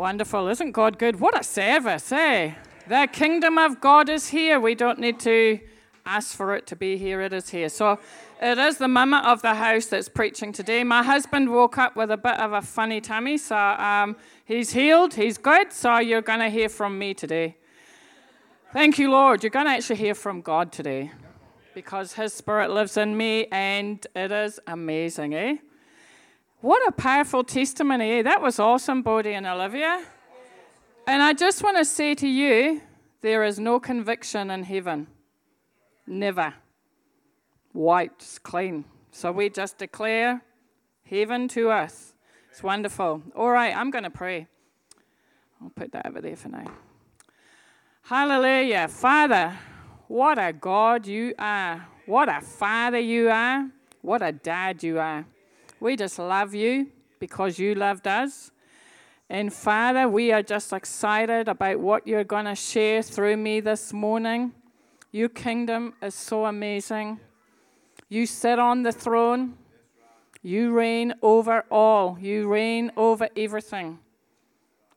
Wonderful. Isn't God good? What a service, eh? The kingdom of God is here. We don't need to ask for it to be here. It is here. So it is the mama of the house that's preaching today. My husband woke up with a bit of a funny tummy, so um, he's healed. He's good. So you're going to hear from me today. Thank you, Lord. You're going to actually hear from God today because His Spirit lives in me, and it is amazing, eh? What a powerful testimony. That was awesome, Bodie and Olivia. And I just want to say to you there is no conviction in heaven. Never. White, clean. So we just declare heaven to us. It's wonderful. All right, I'm going to pray. I'll put that over there for now. Hallelujah. Father, what a God you are. What a father you are. What a dad you are. We just love you because you loved us. And Father, we are just excited about what you're going to share through me this morning. Your kingdom is so amazing. You sit on the throne, you reign over all, you reign over everything.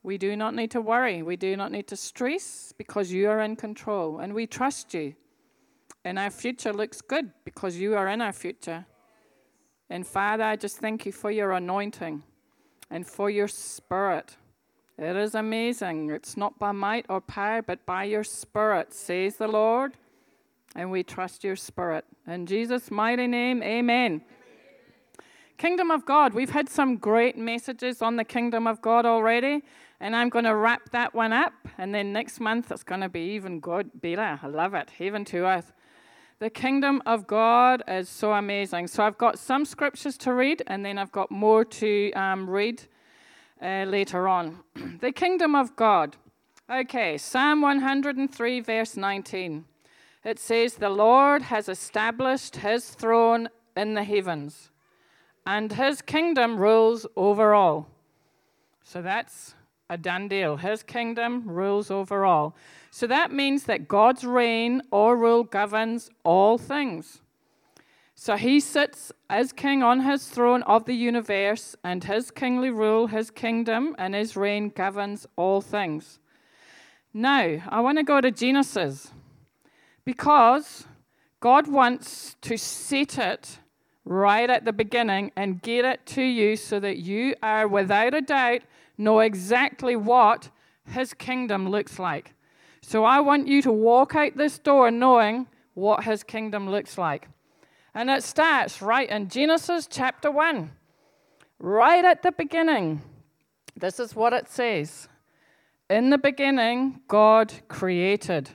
We do not need to worry, we do not need to stress because you are in control and we trust you. And our future looks good because you are in our future. And Father, I just thank you for your anointing and for your spirit. It is amazing. It's not by might or power, but by your spirit, says the Lord. And we trust your spirit. In Jesus' mighty name, amen. Kingdom of God. We've had some great messages on the kingdom of God already, and I'm going to wrap that one up. And then next month it's going to be even good, better. I love it. Heaven to earth. The kingdom of God is so amazing. So I've got some scriptures to read, and then I've got more to um, read uh, later on. the kingdom of God. Okay, Psalm 103, verse 19. It says, The Lord has established his throne in the heavens, and his kingdom rules over all. So that's a done deal. His kingdom rules over all. So that means that God's reign or rule governs all things. So he sits as king on his throne of the universe, and his kingly rule, his kingdom, and his reign governs all things. Now, I want to go to Genesis because God wants to set it right at the beginning and get it to you so that you are, without a doubt, know exactly what his kingdom looks like. So I want you to walk out this door knowing what his kingdom looks like. And it starts right in Genesis chapter 1, right at the beginning. This is what it says In the beginning, God created.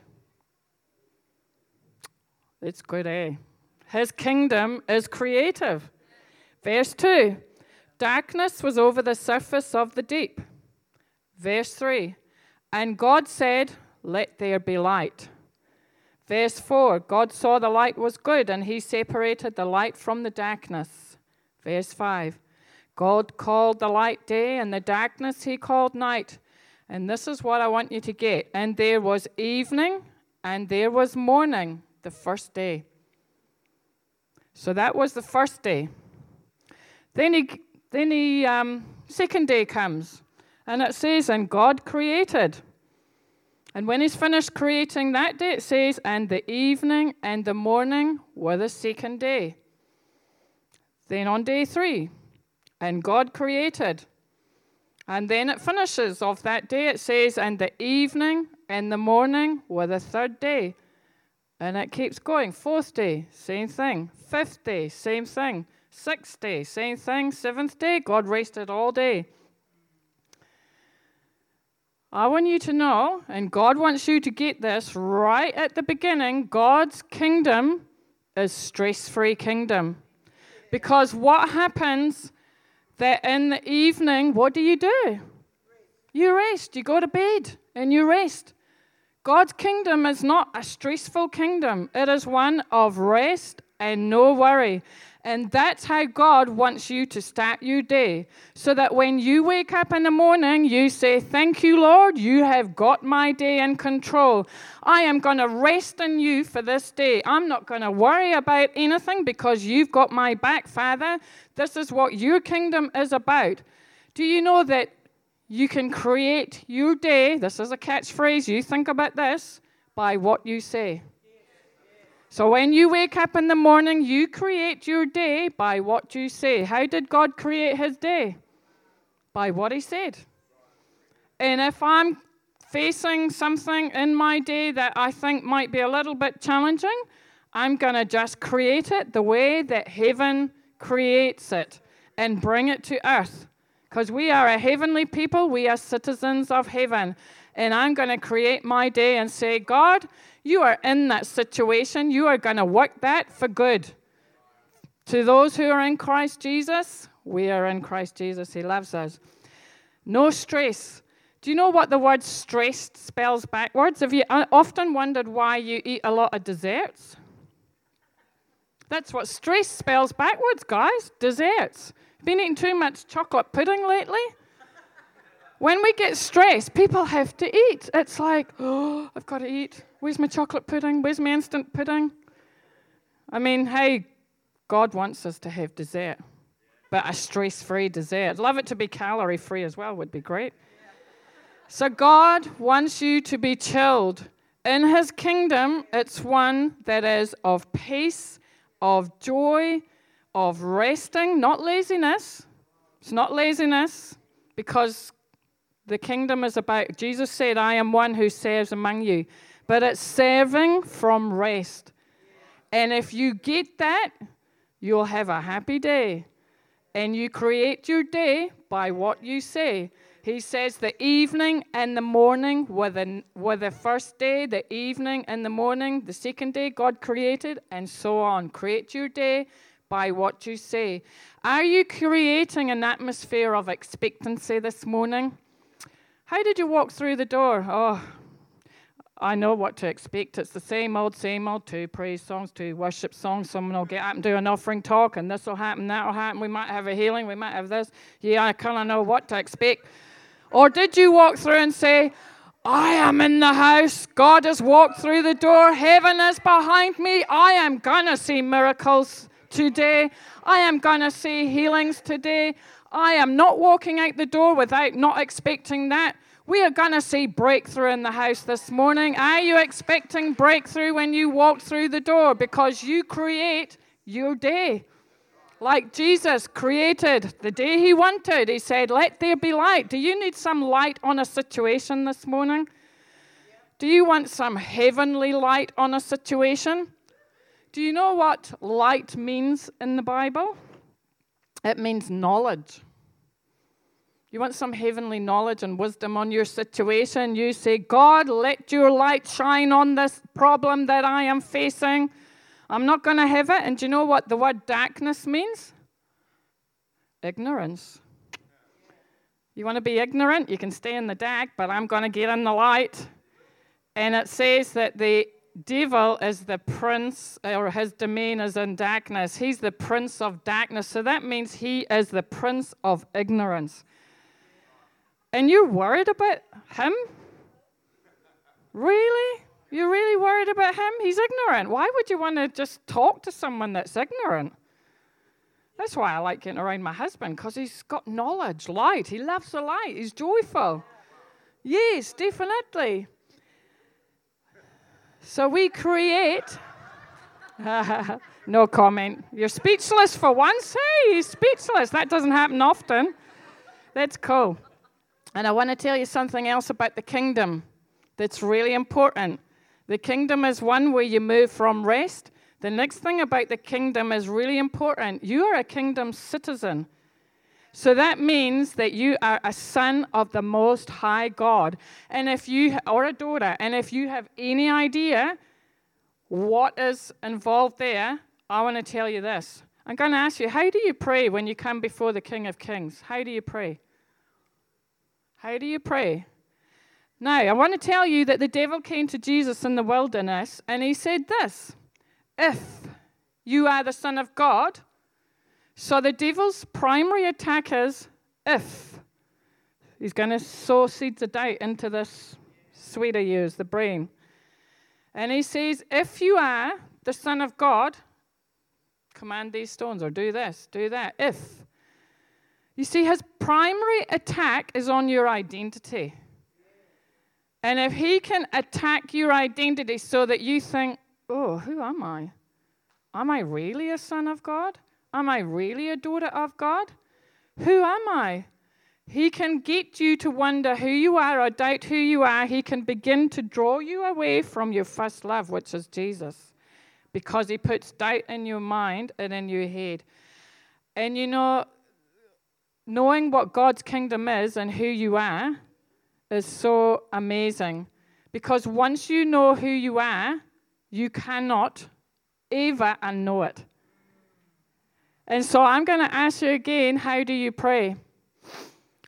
It's good, eh? His kingdom is creative. Verse 2 Darkness was over the surface of the deep. Verse 3 And God said, let there be light. Verse 4 God saw the light was good, and he separated the light from the darkness. Verse 5 God called the light day, and the darkness he called night. And this is what I want you to get. And there was evening, and there was morning, the first day. So that was the first day. Then he, then the um, second day comes, and it says, and God created. And when he's finished creating that day, it says, and the evening and the morning were the second day. Then on day three, and God created. And then it finishes off that day, it says, and the evening and the morning were the third day. And it keeps going. Fourth day, same thing. Fifth day, same thing. Sixth day, same thing. Seventh day, God rested all day. I want you to know, and God wants you to get this right at the beginning God's kingdom is stress free kingdom. Because what happens that in the evening, what do you do? You rest. You go to bed and you rest. God's kingdom is not a stressful kingdom, it is one of rest and no worry. And that's how God wants you to start your day. So that when you wake up in the morning, you say, Thank you, Lord, you have got my day in control. I am going to rest in you for this day. I'm not going to worry about anything because you've got my back, Father. This is what your kingdom is about. Do you know that You can create your day. This is a catchphrase. You think about this by what you say. So when you wake up in the morning, you create your day by what you say. How did God create his day? By what he said. And if I'm facing something in my day that I think might be a little bit challenging, I'm going to just create it the way that heaven creates it and bring it to earth. Because we are a heavenly people, we are citizens of heaven. And I'm going to create my day and say, God, you are in that situation. You are going to work that for good. To those who are in Christ Jesus, we are in Christ Jesus. He loves us. No stress. Do you know what the word stressed spells backwards? Have you uh, often wondered why you eat a lot of desserts? That's what stress spells backwards, guys. Desserts. Been eating too much chocolate pudding lately? When we get stressed, people have to eat. It's like, oh, I've got to eat. Where's my chocolate pudding? Where's my instant pudding? I mean, hey, God wants us to have dessert, but a stress free dessert. Love it to be calorie free as well, would be great. So, God wants you to be chilled. In His kingdom, it's one that is of peace, of joy, of resting, not laziness. It's not laziness because the kingdom is about, Jesus said, I am one who serves among you. But it's serving from rest. And if you get that, you'll have a happy day. And you create your day by what you say. He says the evening and the morning were the, were the first day, the evening and the morning, the second day God created, and so on. Create your day by what you say. Are you creating an atmosphere of expectancy this morning? How did you walk through the door? Oh, I know what to expect. It's the same old, same old. Two praise songs, two worship songs. Someone will get up and do an offering talk, and this will happen, that will happen. We might have a healing, we might have this. Yeah, I kind of know what to expect. Or did you walk through and say, I am in the house. God has walked through the door. Heaven is behind me. I am going to see miracles today. I am going to see healings today. I am not walking out the door without not expecting that. We are going to see breakthrough in the house this morning. Are you expecting breakthrough when you walk through the door? Because you create your day like Jesus created the day he wanted. He said, Let there be light. Do you need some light on a situation this morning? Do you want some heavenly light on a situation? Do you know what light means in the Bible? It means knowledge. You want some heavenly knowledge and wisdom on your situation? You say, God, let your light shine on this problem that I am facing. I'm not going to have it. And do you know what the word darkness means? Ignorance. You want to be ignorant? You can stay in the dark, but I'm going to get in the light. And it says that the devil is the prince, or his domain is in darkness. He's the prince of darkness. So that means he is the prince of ignorance. And you're worried about him? Really? You're really worried about him? He's ignorant. Why would you want to just talk to someone that's ignorant? That's why I like getting around my husband, because he's got knowledge, light. He loves the light. He's joyful. Yes, definitely. So we create. no comment. You're speechless for once. Hey, he's speechless. That doesn't happen often. That's cool. And I want to tell you something else about the kingdom that's really important. The kingdom is one where you move from rest. The next thing about the kingdom is really important. You are a kingdom citizen. So that means that you are a son of the Most High God. And if you, or a daughter, and if you have any idea what is involved there, I want to tell you this. I'm going to ask you, how do you pray when you come before the King of Kings? How do you pray? How do you pray? Now, I want to tell you that the devil came to Jesus in the wilderness and he said this If you are the Son of God, so the devil's primary attack is if. He's going to sow seeds of doubt into this sweeter use, the brain. And he says, If you are the Son of God, command these stones or do this, do that. If. You see, his primary attack is on your identity. And if he can attack your identity so that you think, oh, who am I? Am I really a son of God? Am I really a daughter of God? Who am I? He can get you to wonder who you are or doubt who you are. He can begin to draw you away from your first love, which is Jesus, because he puts doubt in your mind and in your head. And you know, knowing what God's kingdom is and who you are is so amazing. Because once you know who you are, you cannot ever unknow it. And so I'm going to ask you again how do you pray?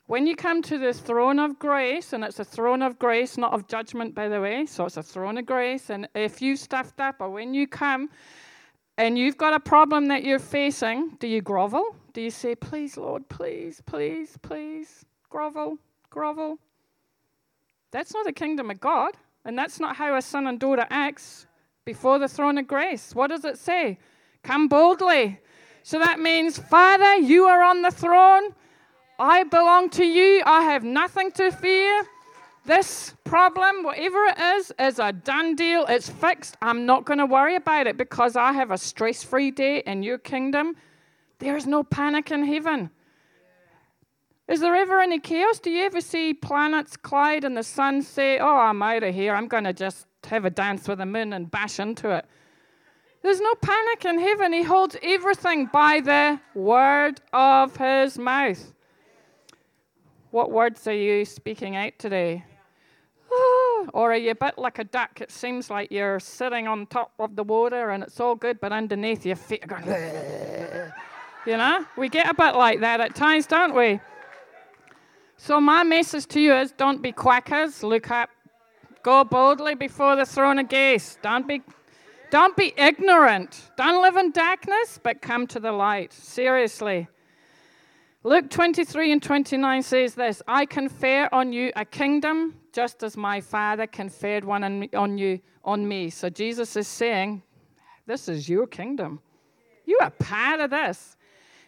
When you come to the throne of grace, and it's a throne of grace, not of judgment, by the way, so it's a throne of grace. And if you stuffed up, or when you come and you've got a problem that you're facing, do you grovel? Do you say, Please, Lord, please, please, please, grovel, grovel? That's not the kingdom of God, and that's not how a son and daughter acts before the throne of grace. What does it say? Come boldly. So that means, Father, you are on the throne. I belong to you. I have nothing to fear. This problem, whatever it is, is a done deal. It's fixed. I'm not going to worry about it because I have a stress free day in your kingdom. There is no panic in heaven. Is there ever any chaos? Do you ever see planets collide and the sun say, Oh, I'm out of here. I'm going to just have a dance with the moon and bash into it? There's no panic in heaven. He holds everything by the word of his mouth. What words are you speaking out today? or are you a bit like a duck? It seems like you're sitting on top of the water and it's all good, but underneath your feet are going, you know? We get a bit like that at times, don't we? So, my message to you is don't be quackers. Look up. Go boldly before the throne of grace. Don't be don't be ignorant. Don't live in darkness, but come to the light. Seriously. Luke 23 and 29 says this I confer on you a kingdom just as my Father conferred one on you on me. So Jesus is saying, This is your kingdom. You are part of this.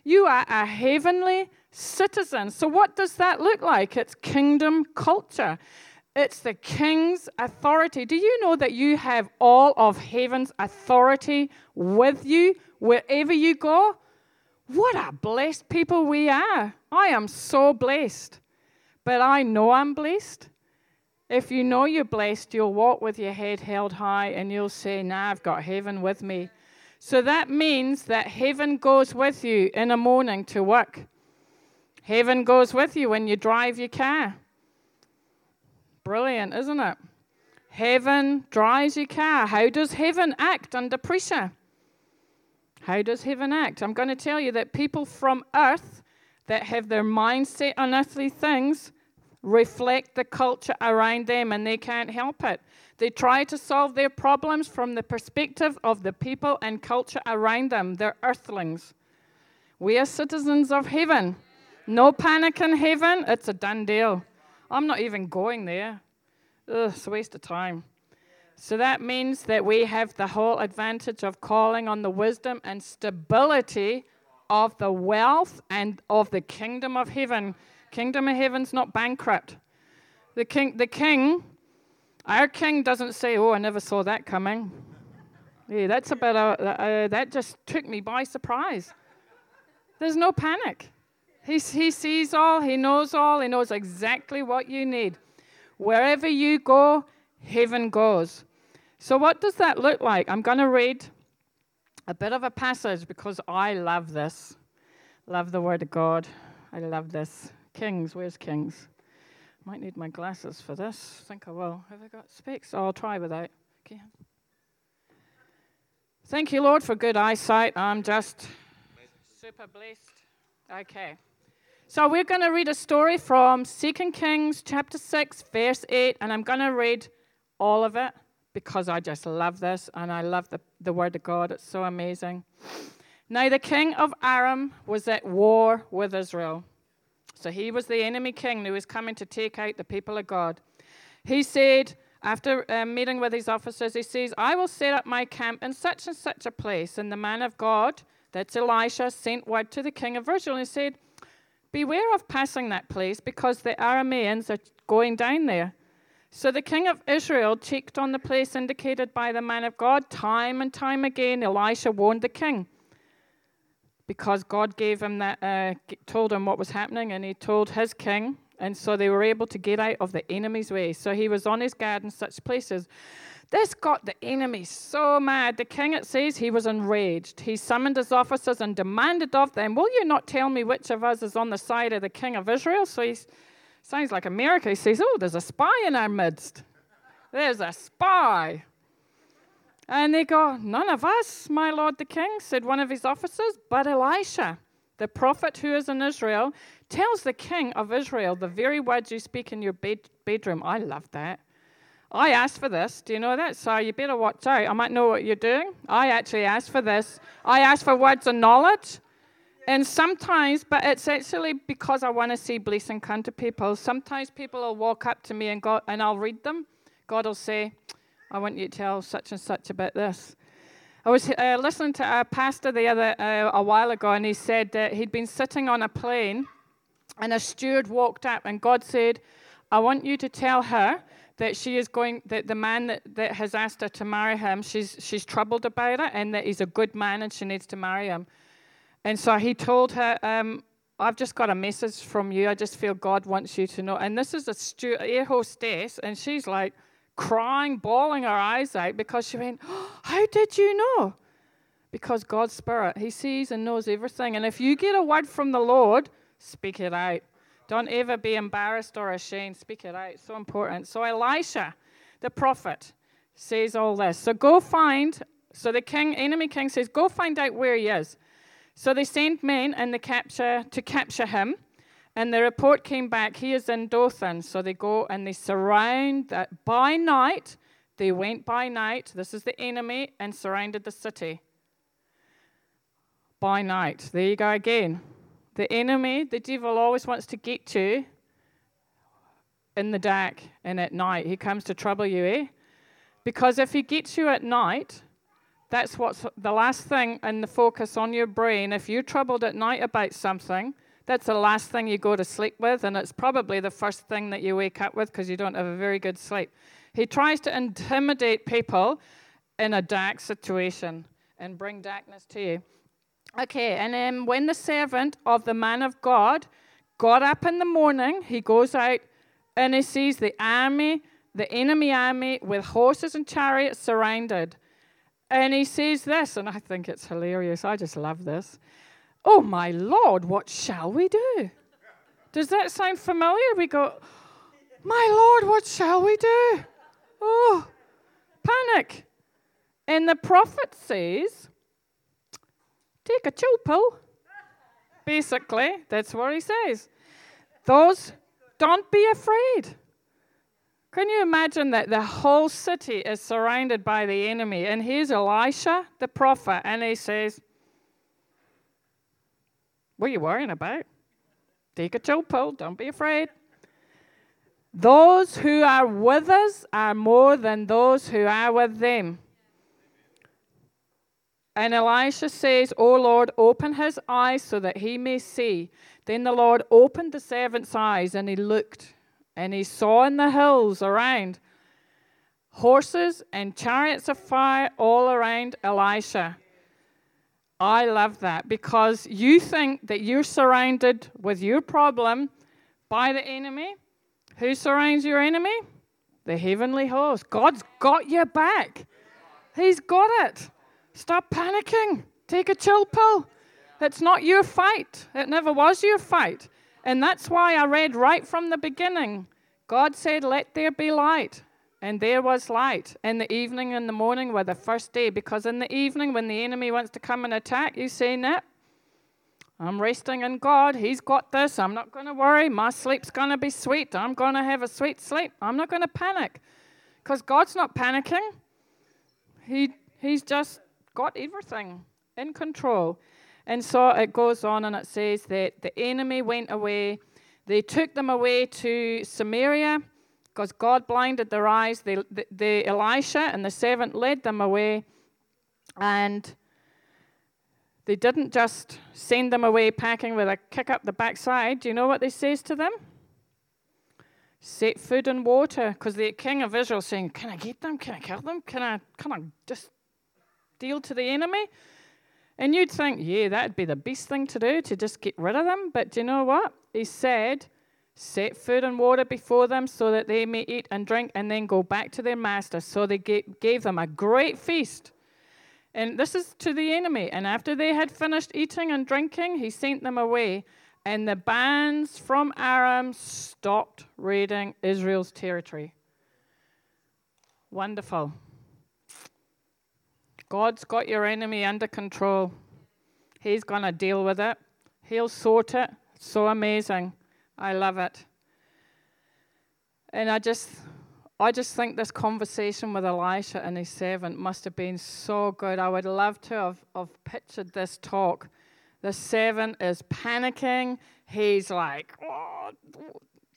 You are a heavenly citizen. So, what does that look like? It's kingdom culture. It's the king's authority. Do you know that you have all of heaven's authority with you wherever you go? What a blessed people we are. I am so blessed. But I know I'm blessed. If you know you're blessed, you'll walk with your head held high and you'll say, Nah, I've got heaven with me. So that means that heaven goes with you in the morning to work. Heaven goes with you when you drive your car. Brilliant, isn't it? Heaven drives your car. How does heaven act under pressure? How does heaven act? I'm going to tell you that people from earth that have their mindset on earthly things reflect the culture around them and they can't help it. They try to solve their problems from the perspective of the people and culture around them. They're earthlings. We are citizens of heaven. No panic in heaven. It's a done deal. I'm not even going there. Ugh, it's a waste of time. So that means that we have the whole advantage of calling on the wisdom and stability of the wealth and of the kingdom of heaven. Kingdom of heaven's not bankrupt. The king, the king, our king doesn't say, "Oh, I never saw that coming." Yeah, that's a, uh, that just took me by surprise. There's no panic. He, he sees all, he knows all, he knows exactly what you need. Wherever you go, heaven goes. So, what does that look like? I'm going to read a bit of a passage because I love this. Love the Word of God. I love this. Kings, where's Kings? Might need my glasses for this. I think I will. Have I got specs? Oh, I'll try without. Okay. Thank you, Lord, for good eyesight. I'm just super blessed. Okay. So we're going to read a story from 2 Kings chapter 6, verse 8, and I'm going to read all of it because I just love this and I love the, the word of God. It's so amazing. Now, the king of Aram was at war with Israel. So he was the enemy king who was coming to take out the people of God. He said, after uh, meeting with his officers, he says, I will set up my camp in such and such a place. And the man of God, that's Elisha, sent word to the king of Israel and said, Beware of passing that place because the Arameans are going down there. So the king of Israel checked on the place indicated by the man of God. Time and time again, Elisha warned the king because God gave him that, uh, told him what was happening, and he told his king, and so they were able to get out of the enemy's way. So he was on his guard in such places. This got the enemy so mad. The king, it says, he was enraged. He summoned his officers and demanded of them, Will you not tell me which of us is on the side of the king of Israel? So he sounds like America. He says, Oh, there's a spy in our midst. There's a spy. And they go, None of us, my lord the king, said one of his officers, but Elisha, the prophet who is in Israel, tells the king of Israel the very words you speak in your bed- bedroom. I love that. I asked for this. Do you know that? So you better watch out. I might know what you're doing. I actually asked for this. I asked for words of knowledge. And sometimes, but it's actually because I want to see blessing come to people. Sometimes people will walk up to me and, go, and I'll read them. God will say, I want you to tell such and such about this. I was uh, listening to a pastor the other uh, a while ago, and he said that he'd been sitting on a plane, and a steward walked up, and God said, "I want you to tell her that she is going, that the man that, that has asked her to marry him, she's, she's troubled about it and that he's a good man and she needs to marry him. And so he told her, um, I've just got a message from you. I just feel God wants you to know. And this is a stu- air hostess, and she's like crying, bawling her eyes out because she went, oh, How did you know? Because God's Spirit, He sees and knows everything. And if you get a word from the Lord, speak it out. Don't ever be embarrassed or ashamed. Speak it out. It's so important. So Elisha, the prophet, says all this. So go find. So the king, enemy king, says, "Go find out where he is." So they sent men and they capture to capture him. And the report came back, he is in Dothan. So they go and they surround that by night. They went by night. This is the enemy and surrounded the city. By night. There you go again. The enemy, the devil, always wants to get you in the dark and at night. He comes to trouble you, eh? Because if he gets you at night, that's what's the last thing in the focus on your brain. If you're troubled at night about something, that's the last thing you go to sleep with, and it's probably the first thing that you wake up with because you don't have a very good sleep. He tries to intimidate people in a dark situation and bring darkness to you. Okay, and then when the servant of the man of God got up in the morning, he goes out and he sees the army, the enemy army, with horses and chariots surrounded. And he says this, and I think it's hilarious. I just love this. Oh, my Lord, what shall we do? Does that sound familiar? We go, My Lord, what shall we do? Oh, panic. And the prophet says, Take a chill pill. Basically, that's what he says. Those, don't be afraid. Can you imagine that the whole city is surrounded by the enemy? And here's Elisha, the prophet, and he says, What are you worrying about? Take a pill, don't be afraid. Those who are with us are more than those who are with them. And Elisha says, O Lord, open his eyes so that he may see. Then the Lord opened the servant's eyes, and he looked, and he saw in the hills around horses and chariots of fire all around Elisha. I love that because you think that you're surrounded with your problem by the enemy. Who surrounds your enemy? The heavenly host. God's got your back. He's got it. Stop panicking. Take a chill pill. It's not your fight. It never was your fight. And that's why I read right from the beginning. God said, Let there be light. And there was light. In the evening and the morning were the first day. Because in the evening, when the enemy wants to come and attack, you say, No, I'm resting in God. He's got this. I'm not going to worry. My sleep's going to be sweet. I'm going to have a sweet sleep. I'm not going to panic. Because God's not panicking. He, he's just got everything in control. And so it goes on and it says that the enemy went away. They took them away to Samaria because God blinded their eyes. They, the, the Elisha and the servant led them away. And They didn't just send them away packing with a kick up the backside. Do you know what they says to them? Set food and water, because the king of Israel saying, "Can I get them? Can I kill them? Can I? Can I just deal to the enemy?" And you'd think, yeah, that'd be the best thing to do to just get rid of them. But do you know what? He said, set food and water before them so that they may eat and drink and then go back to their master. So they gave them a great feast. And this is to the enemy. And after they had finished eating and drinking, he sent them away. And the bands from Aram stopped raiding Israel's territory. Wonderful. God's got your enemy under control. He's going to deal with it, He'll sort it. So amazing. I love it. And I just, I just think this conversation with Elisha and his servant must have been so good. I would love to have, have pictured this talk. The servant is panicking. He's like, oh,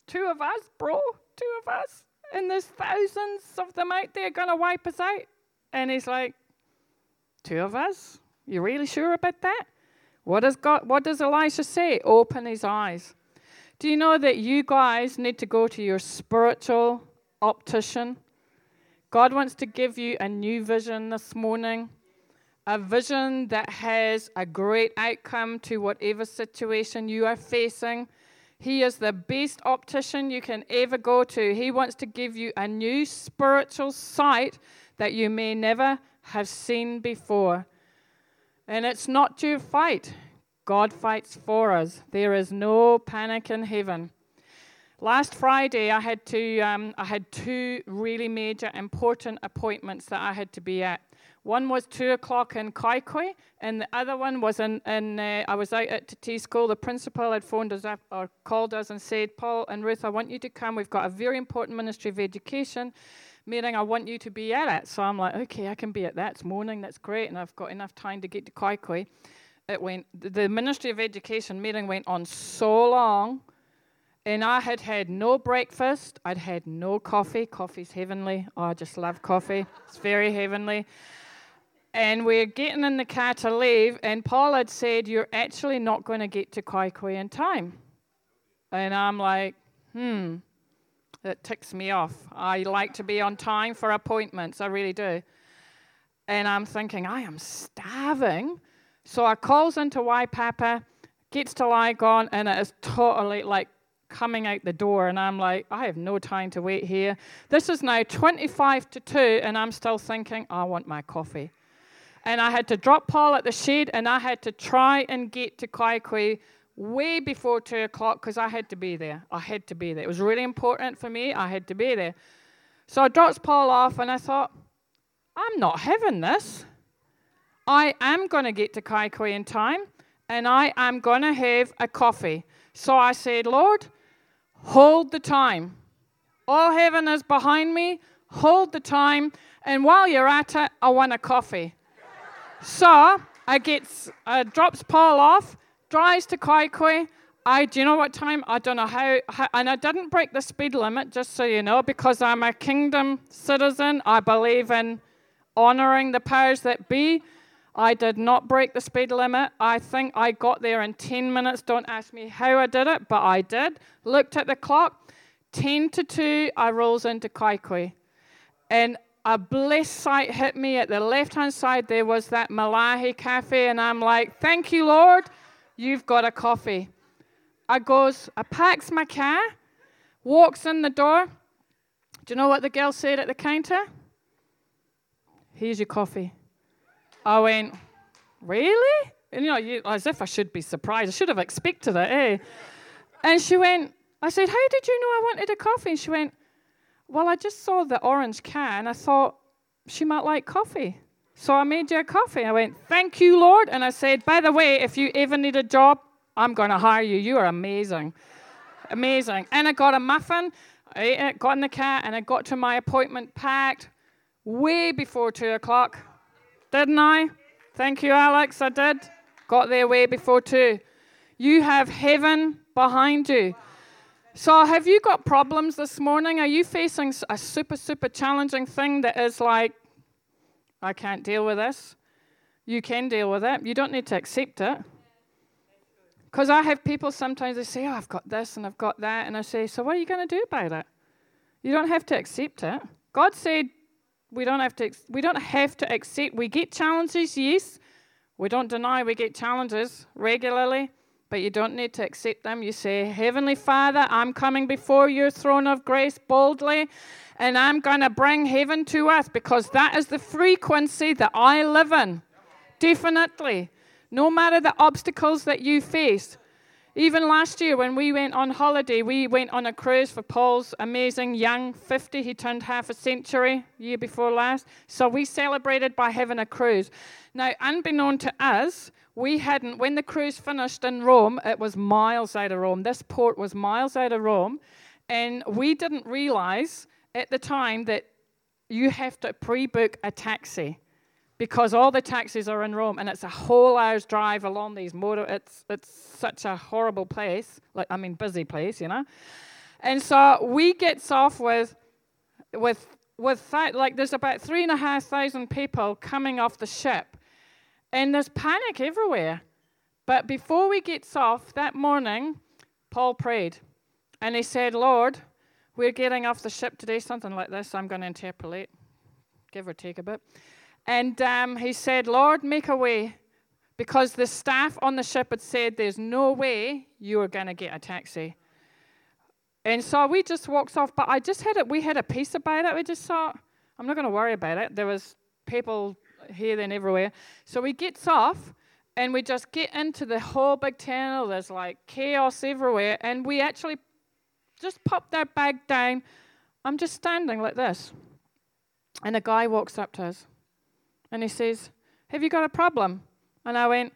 two of us, bro, two of us. And there's thousands of them out there going to wipe us out. And he's like, two of us? You really sure about that? What does God what does Elisha say? Open his eyes. Do you know that you guys need to go to your spiritual optician? God wants to give you a new vision this morning, a vision that has a great outcome to whatever situation you are facing. He is the best optician you can ever go to. He wants to give you a new spiritual sight that you may never have seen before. And it's not your fight. God fights for us. There is no panic in heaven. Last Friday, I had to. Um, I had two really major, important appointments that I had to be at. One was two o'clock in Kaikohe, and the other one was in. in uh, I was out at T school. The principal had phoned us up or called us and said, "Paul and Ruth, I want you to come. We've got a very important ministry of education." Meeting, I want you to be at it. So I'm like, okay, I can be at that. It's morning, that's great, and I've got enough time to get to Kaikohe it went, the Ministry of Education meeting went on so long, and I had had no breakfast. I'd had no coffee. Coffee's heavenly. Oh, I just love coffee. It's very heavenly. And we're getting in the car to leave, and Paul had said, You're actually not going to get to Kaikohe in time. And I'm like, Hmm, it ticks me off. I like to be on time for appointments, I really do. And I'm thinking, I am starving. So I calls into Waipapa, gets to Lygon, and it is totally like coming out the door. And I'm like, I have no time to wait here. This is now 25 to 2, and I'm still thinking, I want my coffee. And I had to drop Paul at the shed, and I had to try and get to Kaikohe way before 2 o'clock because I had to be there. I had to be there. It was really important for me. I had to be there. So I dropped Paul off, and I thought, I'm not having this. I am going to get to Kaikohe in time and I am going to have a coffee. So I said, Lord, hold the time. All heaven is behind me. Hold the time. And while you're at it, I want a coffee. so I gets, I drops Paul off, drives to Kaikohe. I, do you know what time? I don't know how, how, and I didn't break the speed limit, just so you know, because I'm a kingdom citizen. I believe in honoring the powers that be. I did not break the speed limit. I think I got there in 10 minutes. Don't ask me how I did it, but I did. Looked at the clock. 10 to 2, I rolls into Kaikohe. And a blessed sight hit me at the left hand side. There was that Malahi cafe, and I'm like, Thank you, Lord. You've got a coffee. I goes, I packs my car, walks in the door. Do you know what the girl said at the counter? Here's your coffee. I went, Really? And you know, you, as if I should be surprised. I should have expected it, eh? And she went, I said, How did you know I wanted a coffee? And she went, Well, I just saw the orange can. I thought she might like coffee. So I made you a coffee. I went, Thank you, Lord. And I said, By the way, if you ever need a job, I'm going to hire you. You are amazing. amazing. And I got a muffin. I ate it, got in the car, and I got to my appointment packed way before two o'clock. Didn't I? Thank you, Alex. I did. Got there way before two. You have heaven behind you. So, have you got problems this morning? Are you facing a super, super challenging thing that is like, I can't deal with this? You can deal with it. You don't need to accept it. Because I have people sometimes they say, Oh, I've got this and I've got that. And I say, So what are you going to do about it? You don't have to accept it. God said we don't have to we don't have to accept we get challenges, yes. We don't deny we get challenges regularly, but you don't need to accept them. You say, Heavenly Father, I'm coming before your throne of grace boldly, and I'm going to bring heaven to earth because that is the frequency that I live in. Definitely. No matter the obstacles that you face. Even last year, when we went on holiday, we went on a cruise for Paul's amazing young 50. He turned half a century year before last. So we celebrated by having a cruise. Now, unbeknown to us, we hadn't, when the cruise finished in Rome, it was miles out of Rome. This port was miles out of Rome. And we didn't realize at the time that you have to pre book a taxi because all the taxis are in Rome and it's a whole hour's drive along these motor it's it's such a horrible place like I mean busy place you know? And so we gets off with with with that, like there's about three and a half thousand people coming off the ship and there's panic everywhere. But before we gets off that morning Paul prayed and he said Lord we're getting off the ship today something like this I'm going to interpolate give or take a bit and um, he said, Lord, make a way. Because the staff on the ship had said, There's no way you are going to get a taxi. And so we just walked off. But I just had it, we had a peace about it. We just thought, I'm not going to worry about it. There was people here and everywhere. So we gets off and we just get into the whole big tunnel. There's like chaos everywhere. And we actually just pop that bag down. I'm just standing like this. And a guy walks up to us. And he says, Have you got a problem? And I went,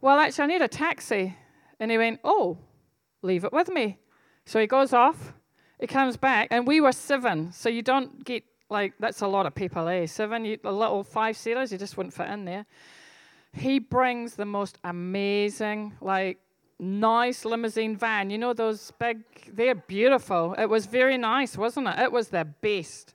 Well, actually, I need a taxi. And he went, Oh, leave it with me. So he goes off, he comes back, and we were seven. So you don't get, like, that's a lot of people, eh? Seven, you, a little five seaters, you just wouldn't fit in there. He brings the most amazing, like, nice limousine van. You know, those big, they're beautiful. It was very nice, wasn't it? It was the best.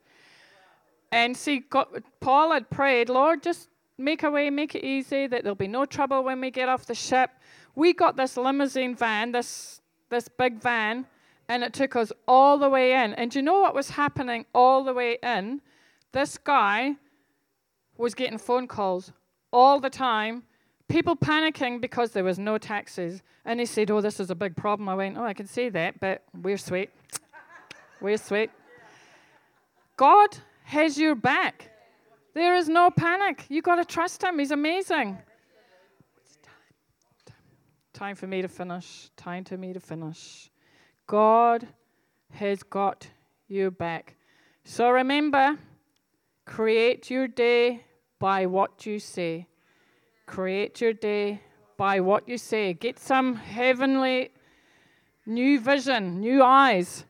And see, God, Paul had prayed, Lord, just make a way, make it easy, that there'll be no trouble when we get off the ship. We got this limousine van, this, this big van, and it took us all the way in. And do you know what was happening all the way in? This guy was getting phone calls all the time, people panicking because there was no taxis. And he said, Oh, this is a big problem. I went, Oh, I can see that, but we're sweet. we're sweet. God has your back. There is no panic. You've got to trust him. He's amazing. time. Time for me to finish. Time for me to finish. God has got your back. So remember, create your day by what you say. Create your day by what you say. Get some heavenly new vision, new eyes.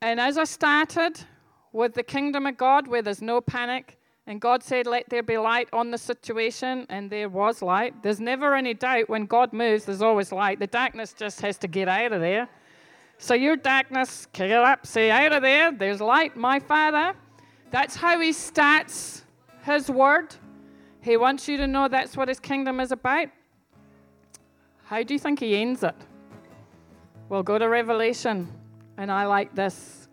And as I started, with the kingdom of God where there's no panic. And God said, Let there be light on the situation, and there was light. There's never any doubt when God moves, there's always light. The darkness just has to get out of there. So, your darkness, it up, say, Out of there, there's light, my Father. That's how He starts His word. He wants you to know that's what His kingdom is about. How do you think He ends it? Well, go to Revelation, and I like this.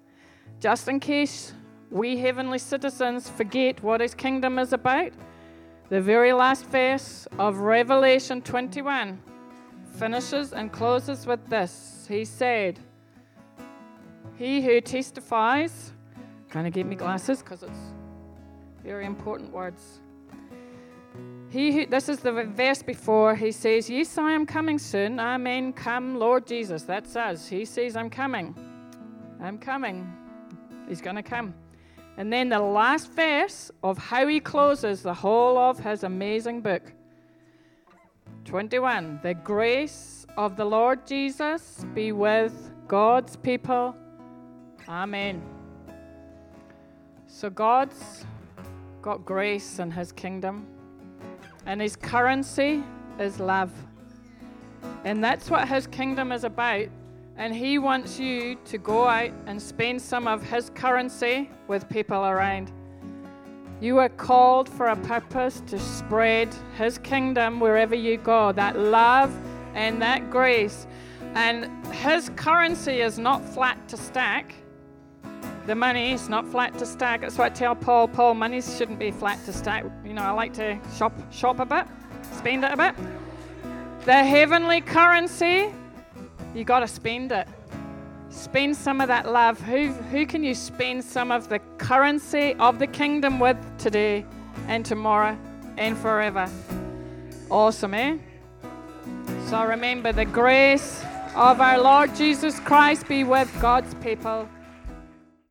Just in case we heavenly citizens forget what his kingdom is about, the very last verse of Revelation 21 finishes and closes with this. He said, He who testifies, kind of get me glasses because it's very important words. He this is the verse before he says, Yes, I am coming soon. Amen. Come, Lord Jesus. That's us. He says, I'm coming. I'm coming. He's going to come. And then the last verse of how he closes the whole of his amazing book 21. The grace of the Lord Jesus be with God's people. Amen. So God's got grace in his kingdom, and his currency is love. And that's what his kingdom is about and He wants you to go out and spend some of His currency with people around. You are called for a purpose to spread His kingdom wherever you go. That love and that grace. And His currency is not flat to stack. The money is not flat to stack. That's why I tell Paul. Paul, money shouldn't be flat to stack. You know, I like to shop, shop a bit, spend it a bit. The heavenly currency, you got to spend it. Spend some of that love. Who, who can you spend some of the currency of the kingdom with today and tomorrow and forever? Awesome, eh? So remember the grace of our Lord Jesus Christ be with God's people.